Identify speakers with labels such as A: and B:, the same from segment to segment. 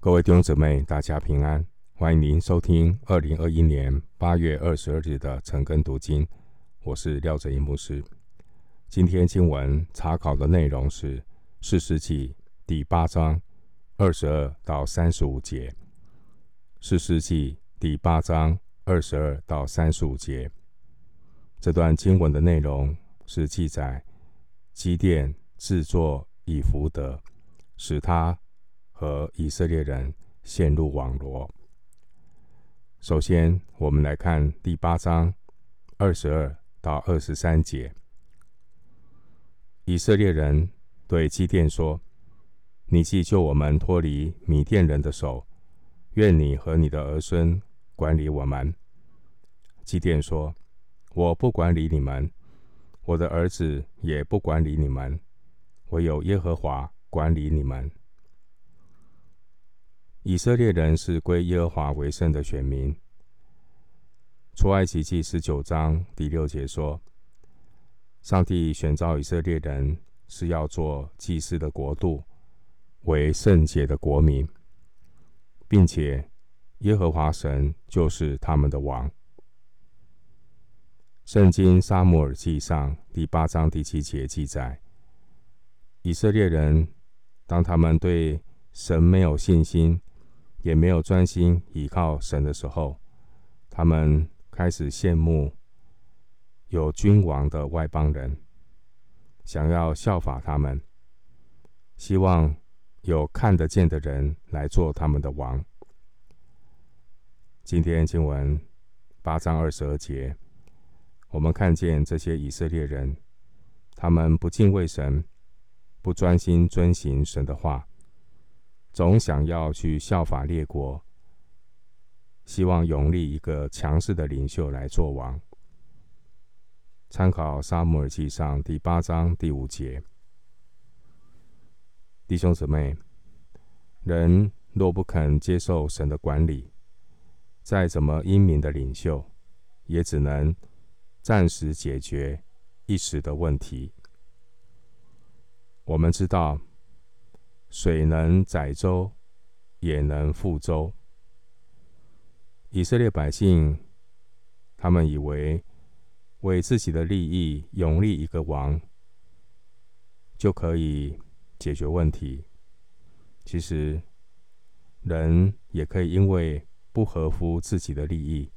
A: 各位弟兄姊妹，大家平安！欢迎您收听二零二一年八月二十二日的晨更读经。我是廖哲一牧师。今天经文查考的内容是《四世纪》第八章二十二到三十五节。《四世纪》第八章二十二到三十五节，这段经文的内容是记载基甸制作以福德，使他和以色列人陷入网罗。首先，我们来看第八章二十二到二十三节。以色列人对基甸说：“你既救我们脱离米甸人的手，愿你和你的儿孙管理我们。”基甸说：“我不管理你们，我的儿子也不管理你们，唯有耶和华管理你们。”以色列人是归耶和华为圣的选民。出埃及记十九章第六节说：“上帝选召以色列人是要做祭司的国度，为圣洁的国民，并且耶和华神就是他们的王。”圣经撒母耳记上第八章第七节记载：以色列人当他们对神没有信心，也没有专心倚靠神的时候，他们开始羡慕有君王的外邦人，想要效法他们，希望有看得见的人来做他们的王。今天经文八章二十二节，我们看见这些以色列人，他们不敬畏神，不专心遵行神的话。总想要去效法列国，希望拥立一个强势的领袖来做王。参考《撒母耳记上》第八章第五节。弟兄姊妹，人若不肯接受神的管理，再怎么英明的领袖，也只能暂时解决一时的问题。我们知道。水能载舟，也能覆舟。以色列百姓，他们以为为自己的利益拥立一个王，就可以解决问题。其实，人也可以因为不合乎自己的利益，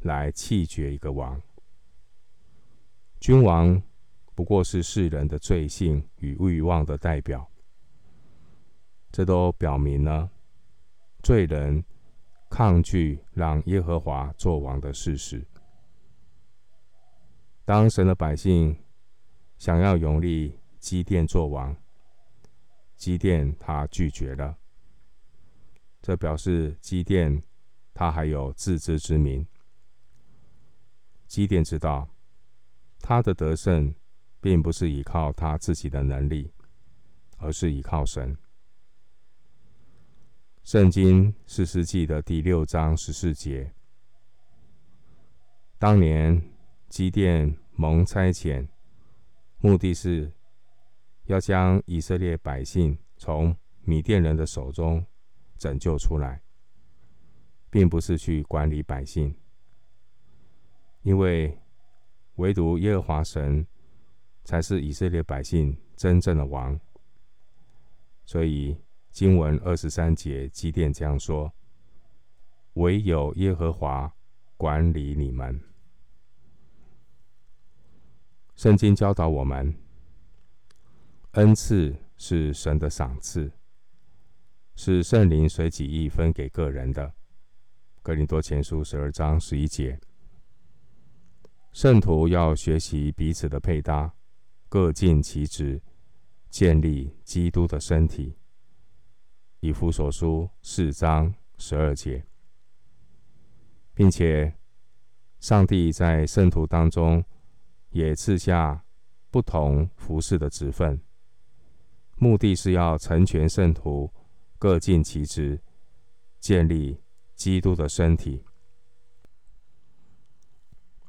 A: 来弃绝一个王。君王不过是世人的罪性与欲望的代表。这都表明了罪人抗拒让耶和华作王的事实。当神的百姓想要拥立基甸作王，基甸他拒绝了。这表示基甸他还有自知之明。基甸知道他的得胜并不是依靠他自己的能力，而是依靠神。圣经四世纪的第六章十四节，当年基甸蒙差遣，目的是要将以色列百姓从米甸人的手中拯救出来，并不是去管理百姓，因为唯独耶和华神才是以色列百姓真正的王，所以。经文二十三节，基甸这样说：“唯有耶和华管理你们。”圣经教导我们，恩赐是神的赏赐，是圣灵随己意分给个人的。格林多前书十二章十一节，圣徒要学习彼此的配搭，各尽其职，建立基督的身体。以弗所书四章十二节，并且上帝在圣徒当中也赐下不同服事的职分，目的是要成全圣徒，各尽其职，建立基督的身体。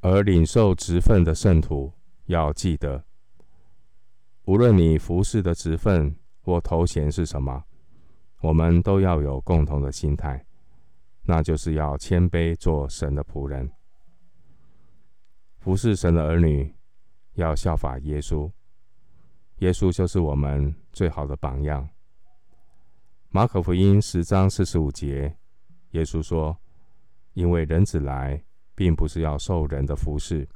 A: 而领受职分的圣徒要记得，无论你服事的职分或头衔是什么。我们都要有共同的心态，那就是要谦卑做神的仆人，服侍神的儿女，要效法耶稣。耶稣就是我们最好的榜样。马可福音十章四十五节，耶稣说：“因为人子来，并不是要受人的服侍，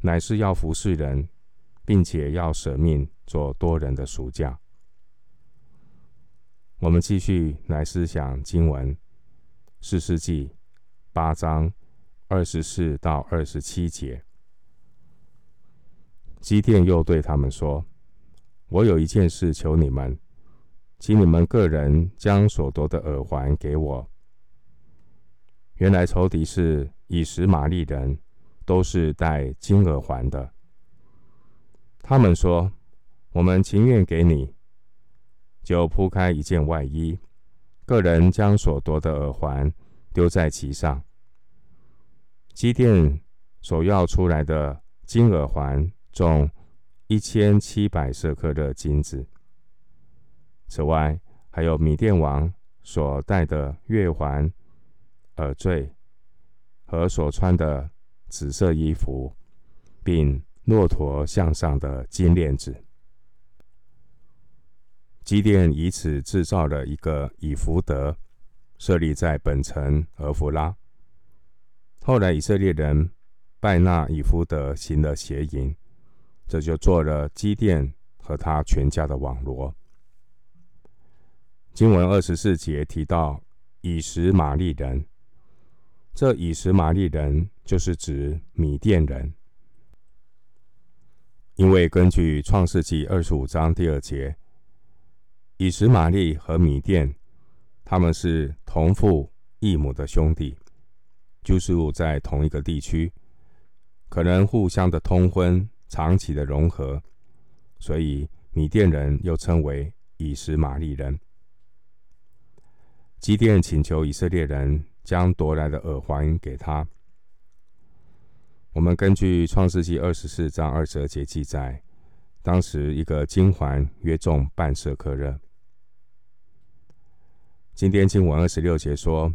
A: 乃是要服侍人，并且要舍命做多人的赎价。”我们继续来思想经文，四世纪八章二十四到二十七节。基甸又对他们说：“我有一件事求你们，请你们个人将所夺的耳环给我。”原来仇敌是以实玛利人，都是戴金耳环的。他们说：“我们情愿给你。”就铺开一件外衣，个人将所夺的耳环丢在其上。基甸所要出来的金耳环重一千七百色克勒金子。此外，还有米甸王所戴的月环、耳坠和所穿的紫色衣服，并骆驼项上的金链子。基甸以此制造了一个以弗得，设立在本城俄弗拉。后来以色列人拜纳以弗得行了邪淫，这就做了基甸和他全家的网罗。经文二十四节提到以实玛利人，这以实玛利人就是指米甸人，因为根据创世纪二十五章第二节。以实玛利和米甸，他们是同父异母的兄弟，居住在同一个地区，可能互相的通婚，长期的融合，所以米甸人又称为以实玛利人。基甸请求以色列人将夺来的耳环给他。我们根据创世纪二十四章二十二节记载，当时一个金环约重半舍客勒。今天经文二十六节说，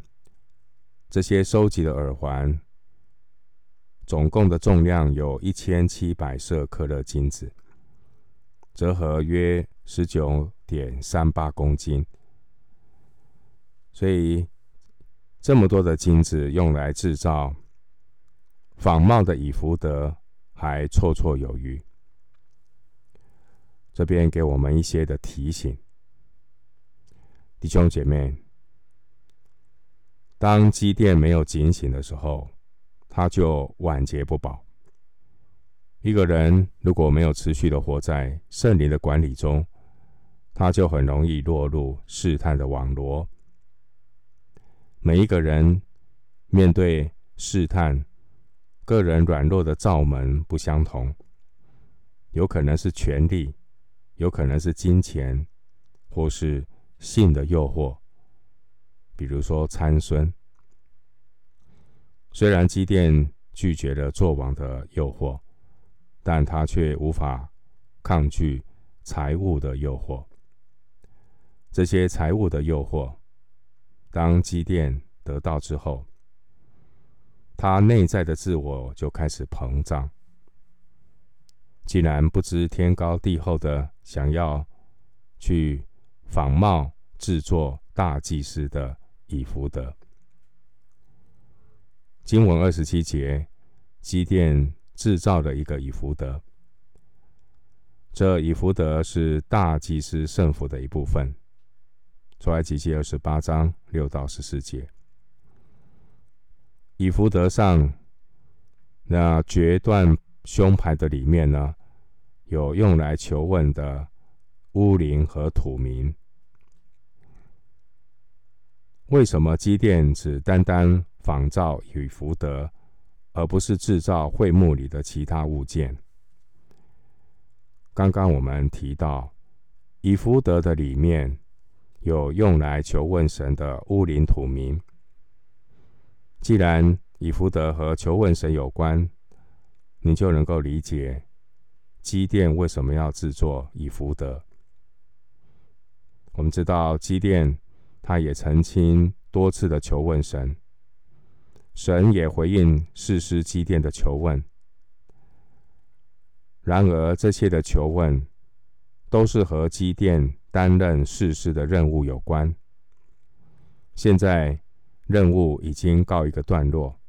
A: 这些收集的耳环总共的重量有一千七百色克勒金子，折合约十九点三八公斤。所以这么多的金子用来制造仿冒的以福德，还绰绰有余。这边给我们一些的提醒。弟兄姐妹，当基甸没有警醒的时候，他就晚节不保。一个人如果没有持续的活在圣灵的管理中，他就很容易落入试探的网罗。每一个人面对试探，个人软弱的罩门不相同，有可能是权力，有可能是金钱，或是。性的诱惑，比如说参孙。虽然基甸拒绝了作王的诱惑，但他却无法抗拒财务的诱惑。这些财务的诱惑，当基甸得到之后，他内在的自我就开始膨胀。既然不知天高地厚的想要去。仿冒制作大祭司的以弗德。经文二十七节，基甸制造了一个以弗德。这以弗德是大祭司圣服的一部分。出埃及记二十八章六到十四节，以弗德上那决断胸牌的里面呢，有用来求问的乌灵和土明。为什么基甸只单单仿造以弗得，而不是制造会幕里的其他物件？刚刚我们提到，以弗得的里面有用来求问神的乌灵土明。既然以弗得和求问神有关，你就能够理解基甸为什么要制作以弗得。我们知道基甸。他也曾经多次的求问神，神也回应士师基甸的求问。然而，这些的求问都是和基甸担任士师的任务有关。现在任务已经告一个段落。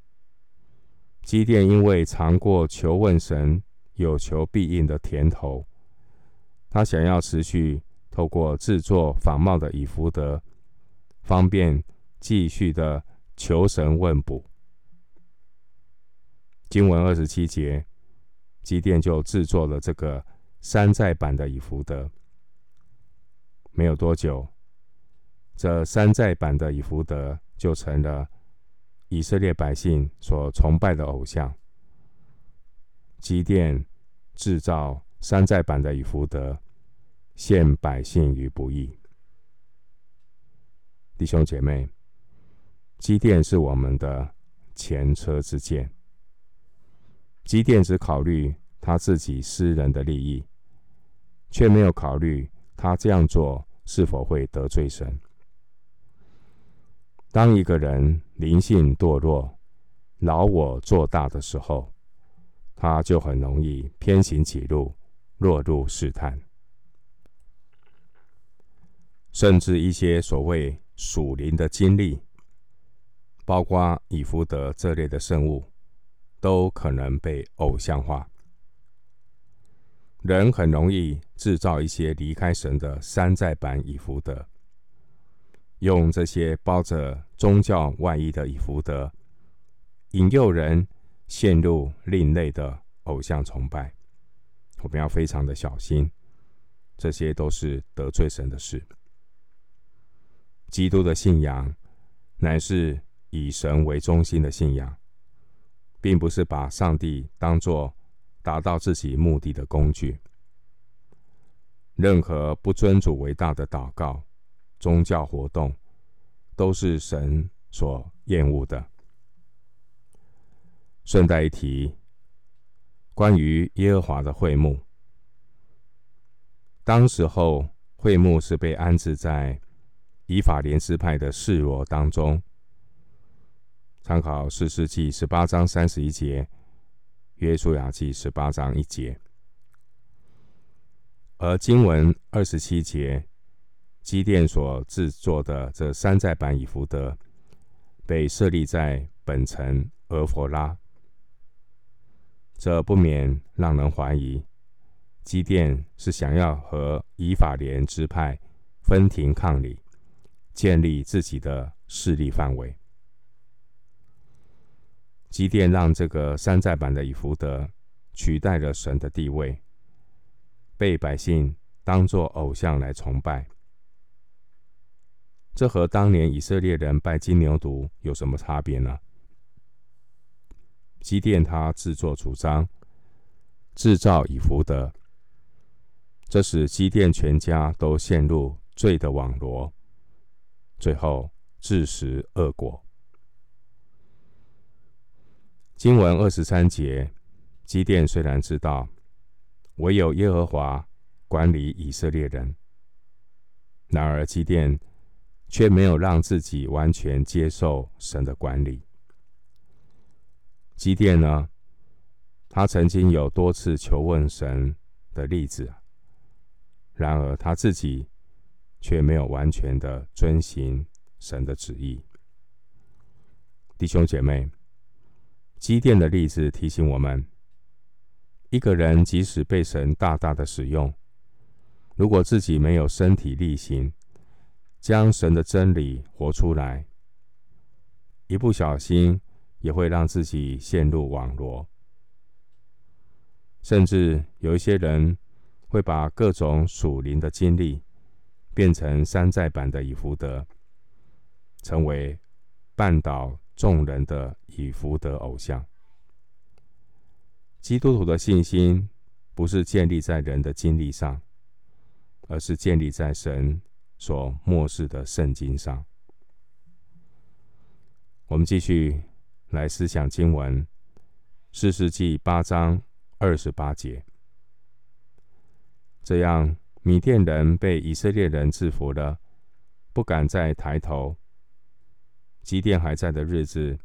A: 基甸因为尝过求问神有求必应的甜头，他想要持续透过制作仿冒的以弗得，方便继续的求神问卜。经文二十七节，基甸就制作了这个山寨版的以弗得。没有多久，这山寨版的以弗得就成了以色列百姓所崇拜的偶像。基甸制造山寨版的以弗得，陷百姓于不义。弟兄姐妹，基甸是我们的前车之鉴。基甸只考虑他自己私人的利益，却没有考虑他这样做是否会得罪神。当一个人灵性堕落、老我做大的时候，他就很容易偏行己路，落入试探，甚至一些所谓属灵的经历，包括以弗得这类的圣物，都可能被偶像化。人很容易制造一些离开神的山寨版以弗得。用这些包着宗教外衣的以弗得，引诱人陷入另类的偶像崇拜，我们要非常的小心，这些都是得罪神的事。基督的信仰乃是以神为中心的信仰，并不是把上帝当作达到自己目的的工具。任何不尊主为大的祷告。宗教活动都是神所厌恶的。顺带一提，关于耶和华的会幕，当时候会幕是被安置在以法莲支派的示罗当中。参考四世纪十八章三十一节，约书亚记十八章一节，而经文二十七节。基甸所制作的这山寨版以弗得，被设立在本城俄弗拉，这不免让人怀疑，基甸是想要和以法莲支派分庭抗礼，建立自己的势力范围。基甸让这个山寨版的以弗得取代了神的地位，被百姓当作偶像来崇拜。这和当年以色列人拜金牛犊有什么差别呢？基甸他自作主张制造以弗得，这使基甸全家都陷入罪的网罗，最后自食恶果。经文二十三节，基甸虽然知道唯有耶和华管理以色列人，然而基甸。却没有让自己完全接受神的管理。基甸呢？他曾经有多次求问神的例子，然而他自己却没有完全的遵行神的旨意。弟兄姐妹，基甸的例子提醒我们：一个人即使被神大大的使用，如果自己没有身体力行，将神的真理活出来，一不小心也会让自己陷入网罗。甚至有一些人会把各种属灵的经历变成山寨版的以弗得，成为绊倒众人的以弗得偶像。基督徒的信心不是建立在人的经历上，而是建立在神。所漠视的圣经上，我们继续来思想经文，四世纪八章二十八节。这样，米甸人被以色列人制服了，不敢再抬头。基甸还在的日子，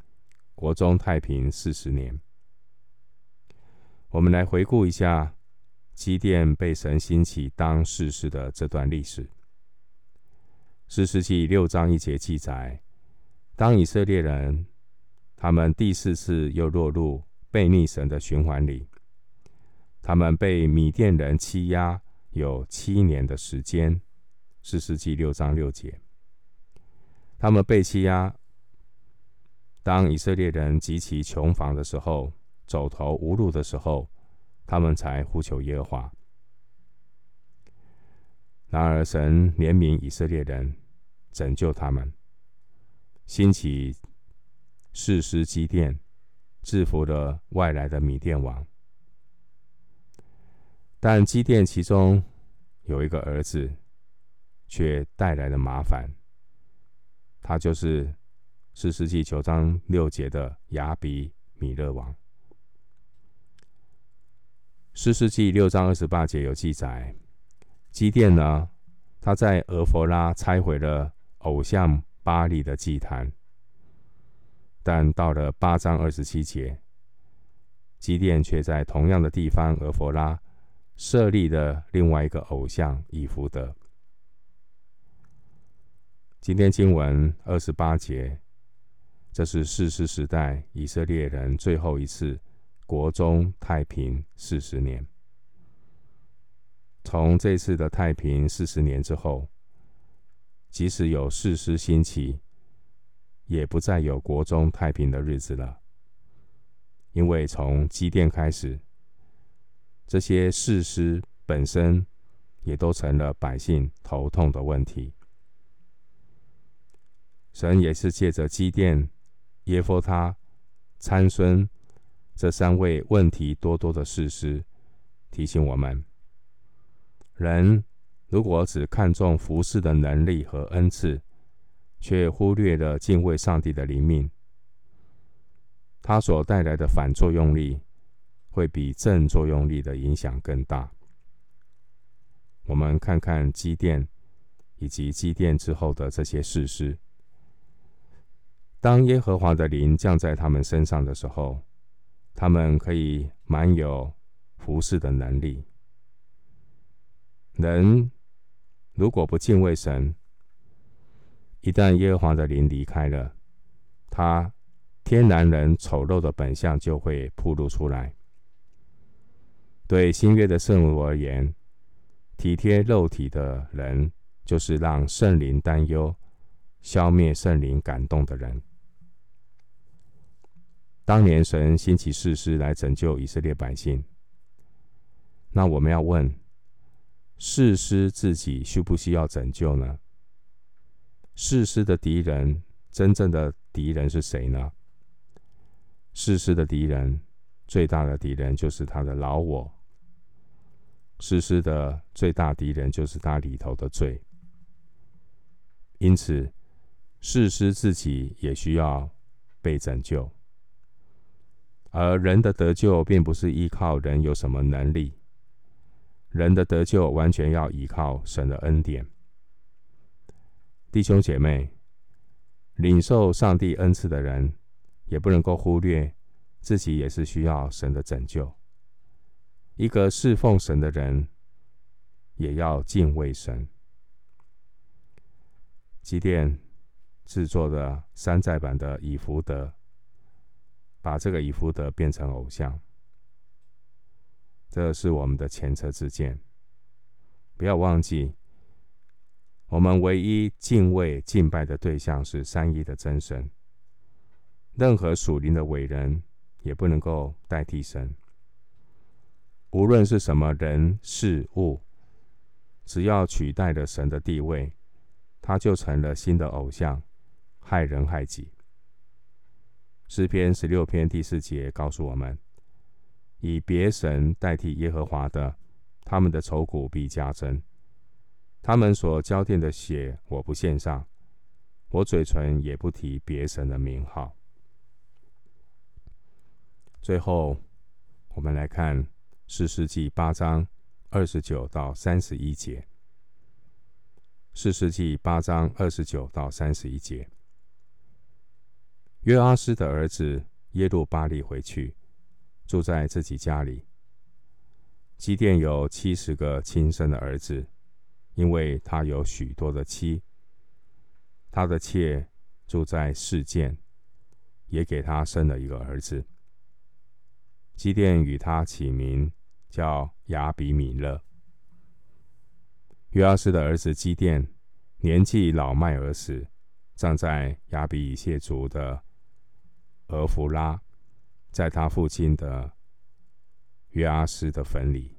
A: 国中太平四十年。我们来回顾一下基甸被神兴起当士师的这段历史。士师记六章一节记载，当以色列人他们第四次又落入悖逆神的循环里，他们被米甸人欺压有七年的时间。士师记六章六节，他们被欺压。当以色列人极其穷乏的时候，走投无路的时候，他们才呼求耶和华。然而，神怜悯以色列人，拯救他们，兴起士师基甸，制服了外来的米甸王。但基甸其中有一个儿子，却带来了麻烦。他就是。士师记九章六节的亚比米勒王。士师记六章二十八节有记载，基甸呢，他在俄弗拉拆毁了偶像巴力的祭坛，但到了八章二十七节，基甸却在同样的地方俄弗拉设立的另外一个偶像以弗得。今天经文二十八节。这是士师时代以色列人最后一次国中太平四十年。从这次的太平四十年之后，即使有士师兴起，也不再有国中太平的日子了。因为从基甸开始，这些士师本身也都成了百姓头痛的问题。神也是借着基甸。耶弗他、参孙这三位问题多多的士师，提醒我们：人如果只看重服侍的能力和恩赐，却忽略了敬畏上帝的灵命，他所带来的反作用力，会比正作用力的影响更大。我们看看积淀以及积淀之后的这些事实。当耶和华的灵降在他们身上的时候，他们可以满有服侍的能力。人如果不敬畏神，一旦耶和华的灵离开了，他天然人丑陋的本相就会暴露出来。对新约的圣徒而言，体贴肉体的人，就是让圣灵担忧、消灭圣灵感动的人。当年神兴起士师来拯救以色列百姓，那我们要问：士师自己需不需要拯救呢？士师的敌人，真正的敌人是谁呢？士师的敌人，最大的敌人就是他的老我。士师的最大敌人就是他里头的罪。因此，士师自己也需要被拯救。而人的得救，并不是依靠人有什么能力，人的得救完全要依靠神的恩典。弟兄姐妹，领受上帝恩赐的人，也不能够忽略自己也是需要神的拯救。一个侍奉神的人，也要敬畏神。机电制作的山寨版的以弗得。把这个以弗得变成偶像，这是我们的前车之鉴。不要忘记，我们唯一敬畏敬拜的对象是三一的真神。任何属灵的伟人也不能够代替神。无论是什么人事物，只要取代了神的地位，他就成了新的偶像，害人害己。诗篇十六篇第四节告诉我们：以别神代替耶和华的，他们的愁苦必加增。他们所浇奠的血，我不献上，我嘴唇也不提别神的名号。最后，我们来看四世纪八章二十九到三十一节。四世纪八章二十九到三十一节。约阿斯的儿子耶路巴利回去，住在自己家里。基甸有七十个亲生的儿子，因为他有许多的妻。他的妾住在示剑，也给他生了一个儿子。基甸与他起名叫亚比米勒。约阿斯的儿子基甸年纪老迈而死，葬在亚比以谢族的俄弗拉，在他父亲的约阿斯的坟里。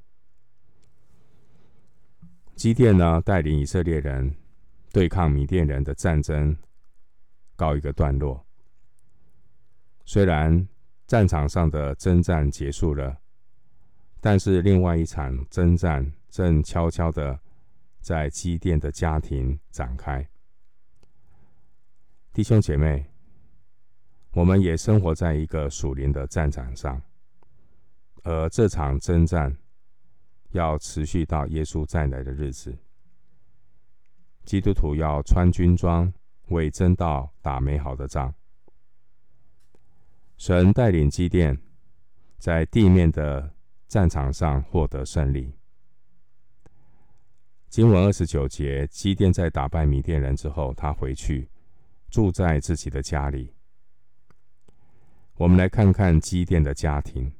A: 基甸呢，带领以色列人对抗米甸人的战争告一个段落。虽然战场上的征战结束了，但是另外一场征战正悄悄的在基甸的家庭展开。弟兄姐妹。我们也生活在一个属灵的战场上，而这场征战要持续到耶稣再来的日子。基督徒要穿军装，为真道打美好的仗。神带领基甸在地面的战场上获得胜利。经文二十九节，基甸在打败米甸人之后，他回去住在自己的家里。我们来看看基甸的家庭。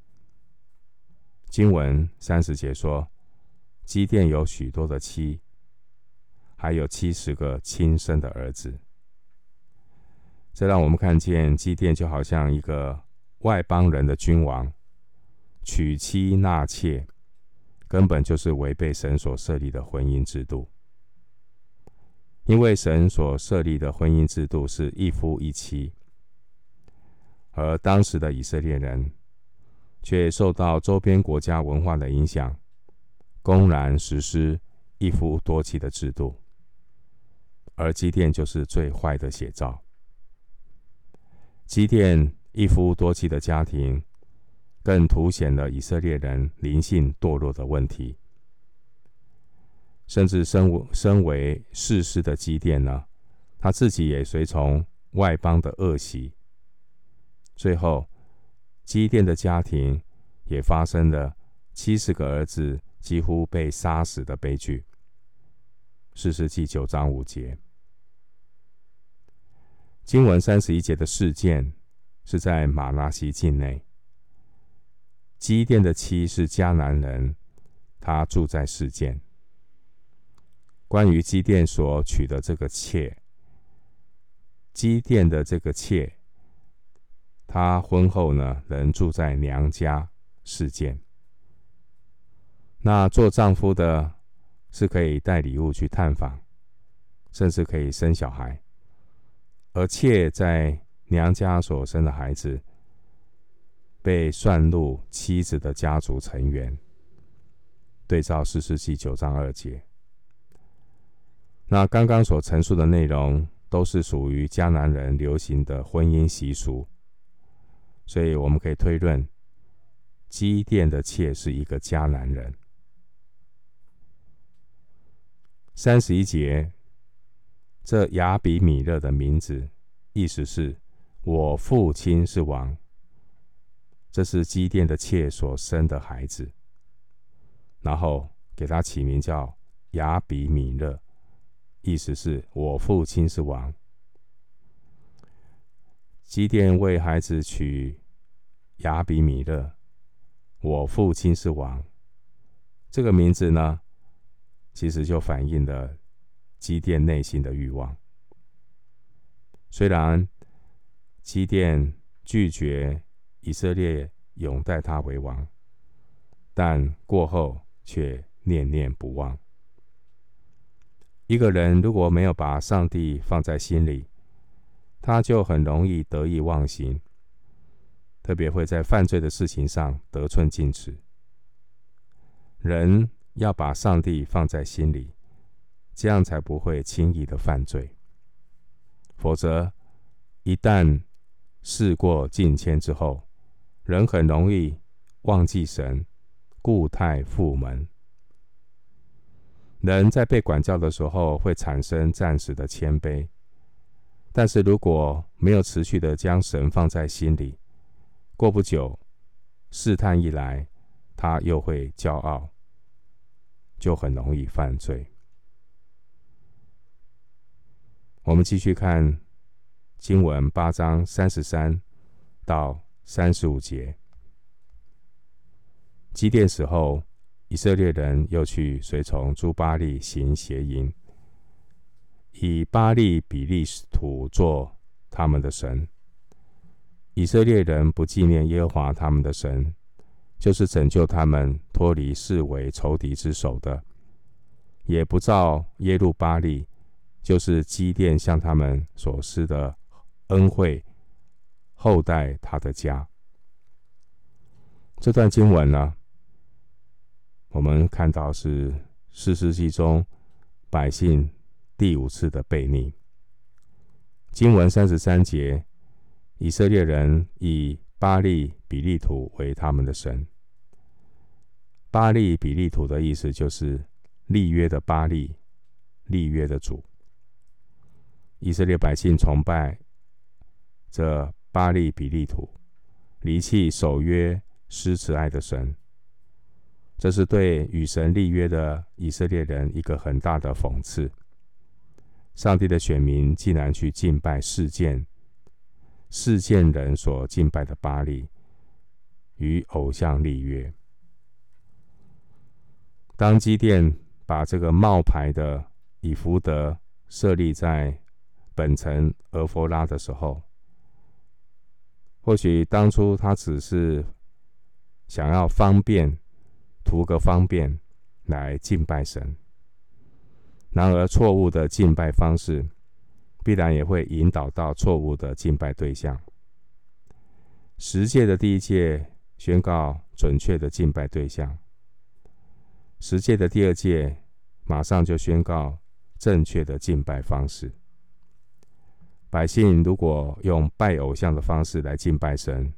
A: 经文三十节说，基甸有许多的妻，还有七十个亲生的儿子。这让我们看见基甸就好像一个外邦人的君王，娶妻纳妾，根本就是违背神所设立的婚姻制度。因为神所设立的婚姻制度是一夫一妻。而当时的以色列人，却受到周边国家文化的影响，公然实施一夫多妻的制度。而基甸就是最坏的写照。基甸一夫多妻的家庭，更凸显了以色列人灵性堕落的问题。甚至身身为士师的基甸呢，他自己也随从外邦的恶习。最后，基甸的家庭也发生了七十个儿子几乎被杀死的悲剧。士师记九章五节，经文三十一节的事件是在马拉西境内。基甸的妻是迦南人，他住在世间。关于基甸所娶的这个妾，基甸的这个妾。他婚后呢，仍住在娘家世间。那做丈夫的，是可以带礼物去探访，甚至可以生小孩。而妾在娘家所生的孩子，被算入妻子的家族成员。对照四世纪九章二节。那刚刚所陈述的内容，都是属于迦南人流行的婚姻习俗。所以我们可以推论，基甸的妾是一个迦南人。三十一节，这亚比米勒的名字，意思是我父亲是王。这是基甸的妾所生的孩子，然后给他起名叫亚比米勒，意思是我父亲是王。基甸为孩子取亚比米勒，我父亲是王。这个名字呢，其实就反映了基甸内心的欲望。虽然基甸拒绝以色列永待他为王，但过后却念念不忘。一个人如果没有把上帝放在心里，他就很容易得意忘形，特别会在犯罪的事情上得寸进尺。人要把上帝放在心里，这样才不会轻易的犯罪。否则，一旦事过境迁之后，人很容易忘记神，故态复萌。人在被管教的时候会产生暂时的谦卑，但是如果没有持续的将神放在心里，过不久，试探一来，他又会骄傲，就很容易犯罪。我们继续看经文八章三十三到三十五节。基甸死后，以色列人又去随从诸巴利行邪淫，以巴利比利土做他们的神。以色列人不纪念耶和华他们的神，就是拯救他们脱离四围仇敌之手的，也不照耶路巴利。就是基甸向他们所施的恩惠，厚待他的家。这段经文呢，我们看到是四世纪中百姓第五次的悖逆。经文三十三节，以色列人以巴力比利土为他们的神。巴力比利土的意思就是立约的巴力，立约的主。以色列百姓崇拜这巴力比利土，离弃守约施慈爱的神，这是对与神立约的以色列人一个很大的讽刺。上帝的选民竟然去敬拜事件，事件人所敬拜的巴力，与偶像立约。当基甸把这个冒牌的以弗得设立在本城俄弗拉的时候，或许当初他只是想要方便，图个方便来敬拜神。然而，错误的敬拜方式必然也会引导到错误的敬拜对象。十诫的第一诫宣告准确的敬拜对象，十诫的第二诫马上就宣告正确的敬拜方式。百姓如果用拜偶像的方式来敬拜神，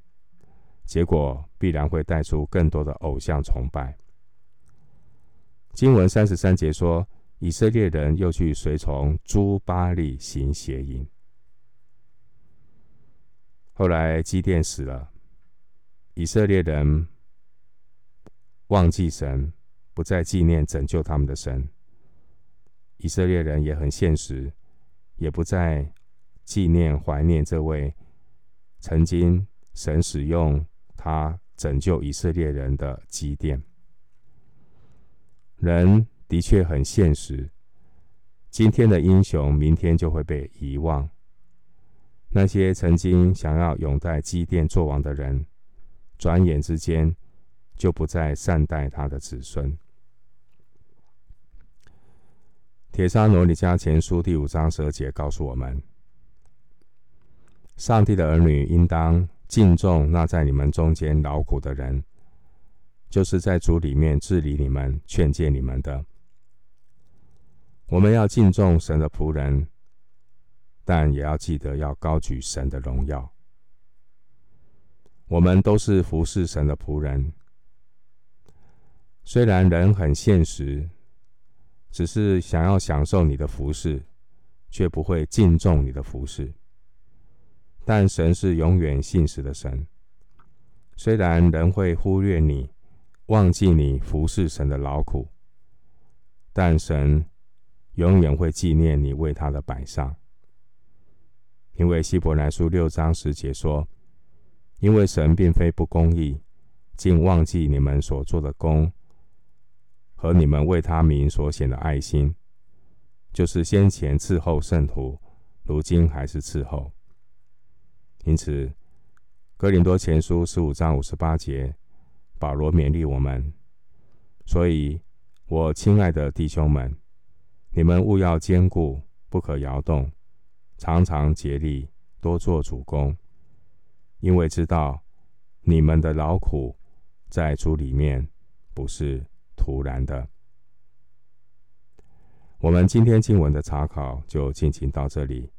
A: 结果必然会带出更多的偶像崇拜。经文三十三节说，以色列人又去随从朱巴利行邪淫。后来基甸死了，以色列人忘记神，不再纪念拯救他们的神。以色列人也很现实，也不再。纪念、怀念这位曾经神使用他拯救以色列人的基甸。人的确很现实，今天的英雄，明天就会被遗忘。那些曾经想要永戴基甸作王的人，转眼之间就不再善待他的子孙。帖撒罗尼加前书第五章十二节告诉我们。上帝的儿女应当敬重那在你们中间劳苦的人，就是在主里面治理你们、劝诫你们的。我们要敬重神的仆人，但也要记得要高举神的荣耀。我们都是服侍神的仆人，虽然人很现实，只是想要享受你的服侍，却不会敬重你的服侍。但神是永远信实的神，虽然人会忽略你、忘记你服侍神的劳苦，但神永远会纪念你为他的摆上。因为希伯来书六章十节说：“因为神并非不公义，竟忘记你们所做的工和你们为他名所显的爱心，就是先前伺候圣徒，如今还是伺候。”因此，《哥林多前书》十五章五十八节，保罗勉励我们：所以，我亲爱的弟兄们，你们务要坚固，不可摇动，常常竭力，多做主工，因为知道你们的劳苦在主里面不是徒然的。我们今天经文的查考就进行到这里，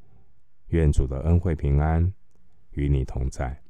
A: 愿主的恩惠平安与你同在。